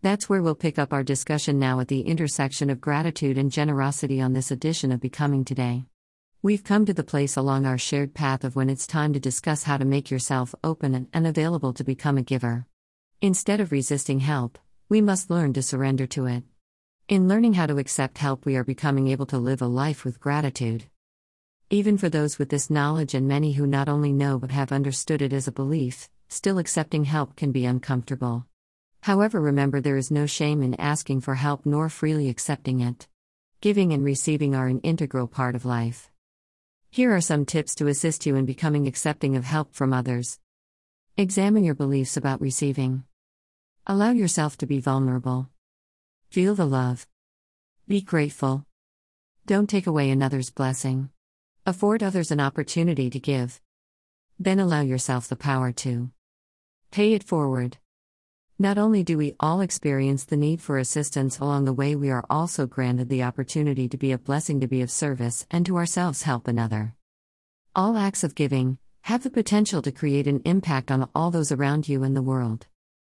That's where we'll pick up our discussion now at the intersection of gratitude and generosity on this edition of Becoming Today. We've come to the place along our shared path of when it's time to discuss how to make yourself open and, available to become a giver. Instead of resisting help, we must learn to surrender to it. In learning how to accept help, we are becoming able to live a life with gratitude. Even for those with this knowledge and many who not only know but have understood it as a belief, still accepting help can be uncomfortable. However, remember there is no shame in asking for help nor freely accepting it. Giving and receiving are an integral part of life. Here are some tips to assist you in becoming accepting of help from others. Examine your beliefs about receiving. Allow yourself to be vulnerable. Feel the love. Be grateful. Don't take away another's blessing. Afford others an opportunity to give. Then allow yourself the power to pay it forward. Not only do we all experience the need for assistance along the way, we are also granted the opportunity to be a blessing, to be of service, and to ourselves help another. All acts of giving have the potential to create an impact on all those around you and the world.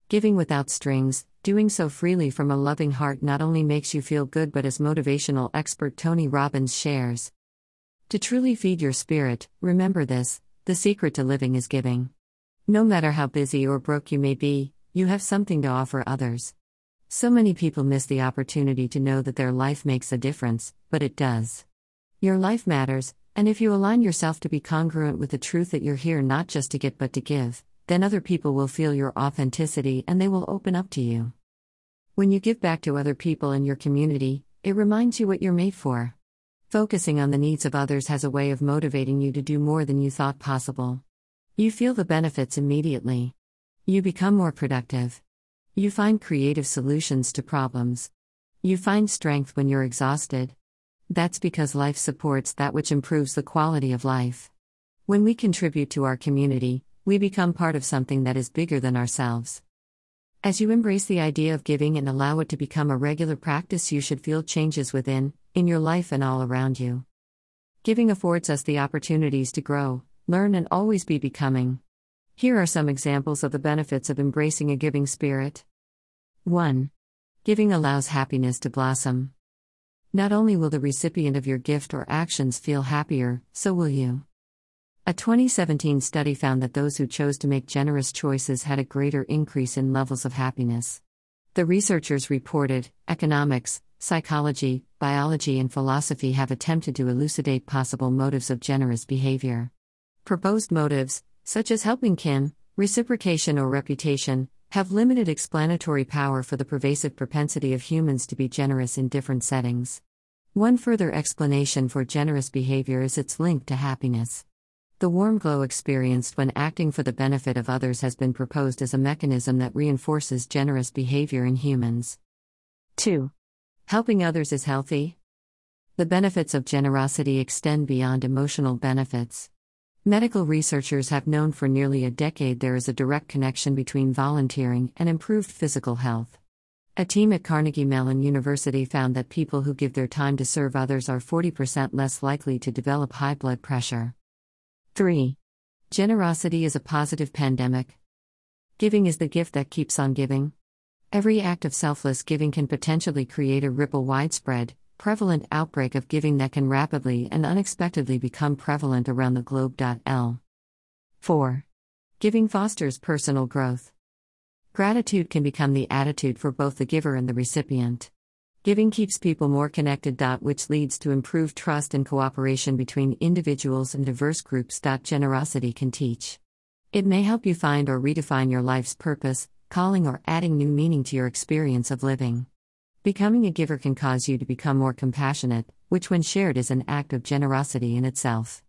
Giving without strings, doing so freely from a loving heart not only makes you feel good but as motivational expert Tony Robbins shares. To truly feed your spirit, remember this the secret to living is giving. No matter how busy or broke you may be, you have something to offer others. So many people miss the opportunity to know that their life makes a difference, but it does. Your life matters, and if you align yourself to be congruent with the truth that you're here not just to get but to give, then other people will feel your authenticity and they will open up to you. When you give back to other people in your community, it reminds you what you're made for. Focusing on the needs of others has a way of motivating you to do more than you thought possible. You feel the benefits immediately. You become more productive. You find creative solutions to problems. You find strength when you're exhausted. That's because life supports that which improves the quality of life. When we contribute to our community, we become part of something that is bigger than ourselves. As you embrace the idea of giving and allow it to become a regular practice, you should feel changes within, in your life, and all around you. Giving affords us the opportunities to grow, learn, and always be becoming. Here are some examples of the benefits of embracing a giving spirit. 1. Giving allows happiness to blossom. Not only will the recipient of your gift or actions feel happier, so will you. A 2017 study found that those who chose to make generous choices had a greater increase in levels of happiness. The researchers reported economics, psychology, biology, and philosophy have attempted to elucidate possible motives of generous behavior. Proposed motives, such as helping kin, reciprocation, or reputation, have limited explanatory power for the pervasive propensity of humans to be generous in different settings. One further explanation for generous behavior is its link to happiness. The warm glow experienced when acting for the benefit of others has been proposed as a mechanism that reinforces generous behavior in humans. 2. Helping others is healthy. The benefits of generosity extend beyond emotional benefits. Medical researchers have known for nearly a decade there is a direct connection between volunteering and improved physical health. A team at Carnegie Mellon University found that people who give their time to serve others are 40% less likely to develop high blood pressure. 3. Generosity is a positive pandemic. Giving is the gift that keeps on giving. Every act of selfless giving can potentially create a ripple widespread, prevalent outbreak of giving that can rapidly and unexpectedly become prevalent around the globe. L. 4. Giving fosters personal growth. Gratitude can become the attitude for both the giver and the recipient. Giving keeps people more connected, which leads to improved trust and cooperation between individuals and diverse groups. Generosity can teach. It may help you find or redefine your life's purpose, calling, or adding new meaning to your experience of living. Becoming a giver can cause you to become more compassionate, which, when shared, is an act of generosity in itself.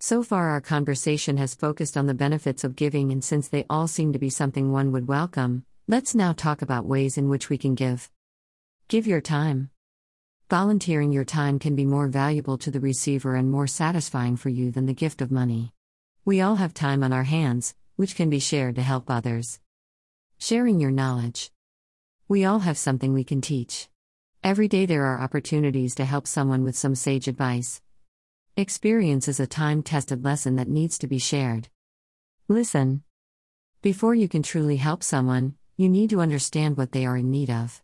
So far, our conversation has focused on the benefits of giving, and since they all seem to be something one would welcome, let's now talk about ways in which we can give. Give your time. Volunteering your time can be more valuable to the receiver and more satisfying for you than the gift of money. We all have time on our hands, which can be shared to help others. Sharing your knowledge. We all have something we can teach. Every day there are opportunities to help someone with some sage advice. Experience is a time tested lesson that needs to be shared. Listen. Before you can truly help someone, you need to understand what they are in need of.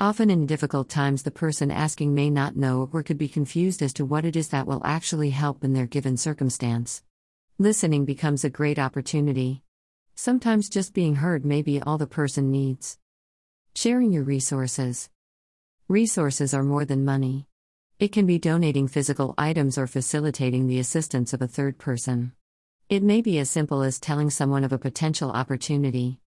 Often in difficult times, the person asking may not know or could be confused as to what it is that will actually help in their given circumstance. Listening becomes a great opportunity. Sometimes just being heard may be all the person needs. Sharing your resources. Resources are more than money. It can be donating physical items or facilitating the assistance of a third person. It may be as simple as telling someone of a potential opportunity.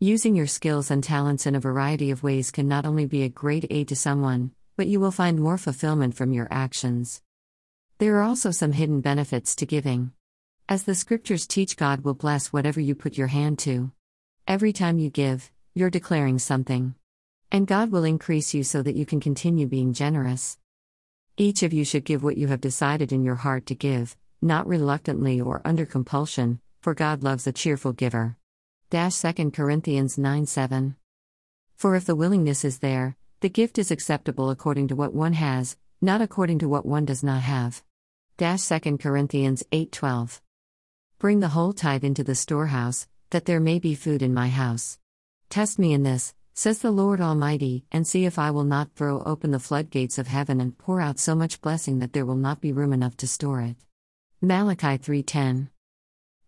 Using your skills and talents in a variety of ways can not only be a great aid to someone, but you will find more fulfillment from your actions. There are also some hidden benefits to giving. As the scriptures teach, God will bless whatever you put your hand to. Every time you give, you're declaring something. And God will increase you so that you can continue being generous. Each of you should give what you have decided in your heart to give, not reluctantly or under compulsion, for God loves a cheerful giver. 2 Corinthians 9 7. For if the willingness is there, the gift is acceptable according to what one has, not according to what one does not have. 2 Corinthians 8:12. Bring the whole tithe into the storehouse, that there may be food in my house. Test me in this, says the Lord Almighty, and see if I will not throw open the floodgates of heaven and pour out so much blessing that there will not be room enough to store it. Malachi 3:10.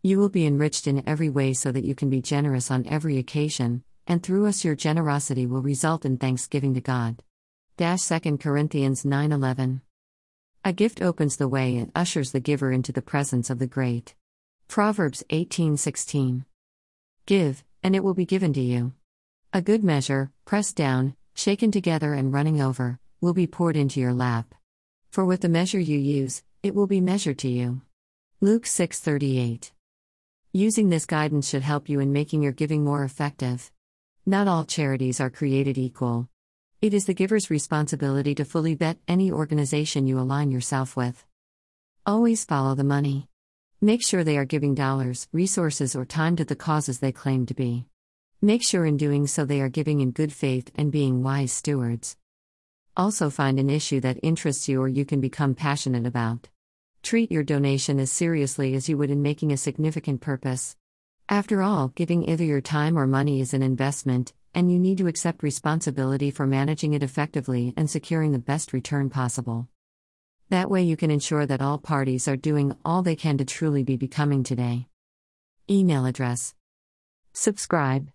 You will be enriched in every way so that you can be generous on every occasion, and through us your generosity will result in thanksgiving to God. Dash 2 Corinthians 9:11. A gift opens the way and ushers the giver into the presence of the great. Proverbs 18:16. Give, and it will be given to you. A good measure, pressed down, shaken together and running over, will be poured into your lap. For with the measure you use, it will be measured to you. Luke 6:38. Using this guidance should help you in making your giving more effective. Not all charities are created equal. It is the giver's responsibility to fully vet any organization you align yourself with. Always follow the money. Make sure they are giving dollars, resources, or time to the causes they claim to be. Make sure in doing so they are giving in good faith and being wise stewards. Also, find an issue that interests you or you can become passionate about. Treat your donation as seriously as you would in making a significant purpose. After all, giving either your time or money is an investment, and you need to accept responsibility for managing it effectively and securing the best return possible. That way, you can ensure that all parties are doing all they can to truly be becoming today. Email address. Subscribe.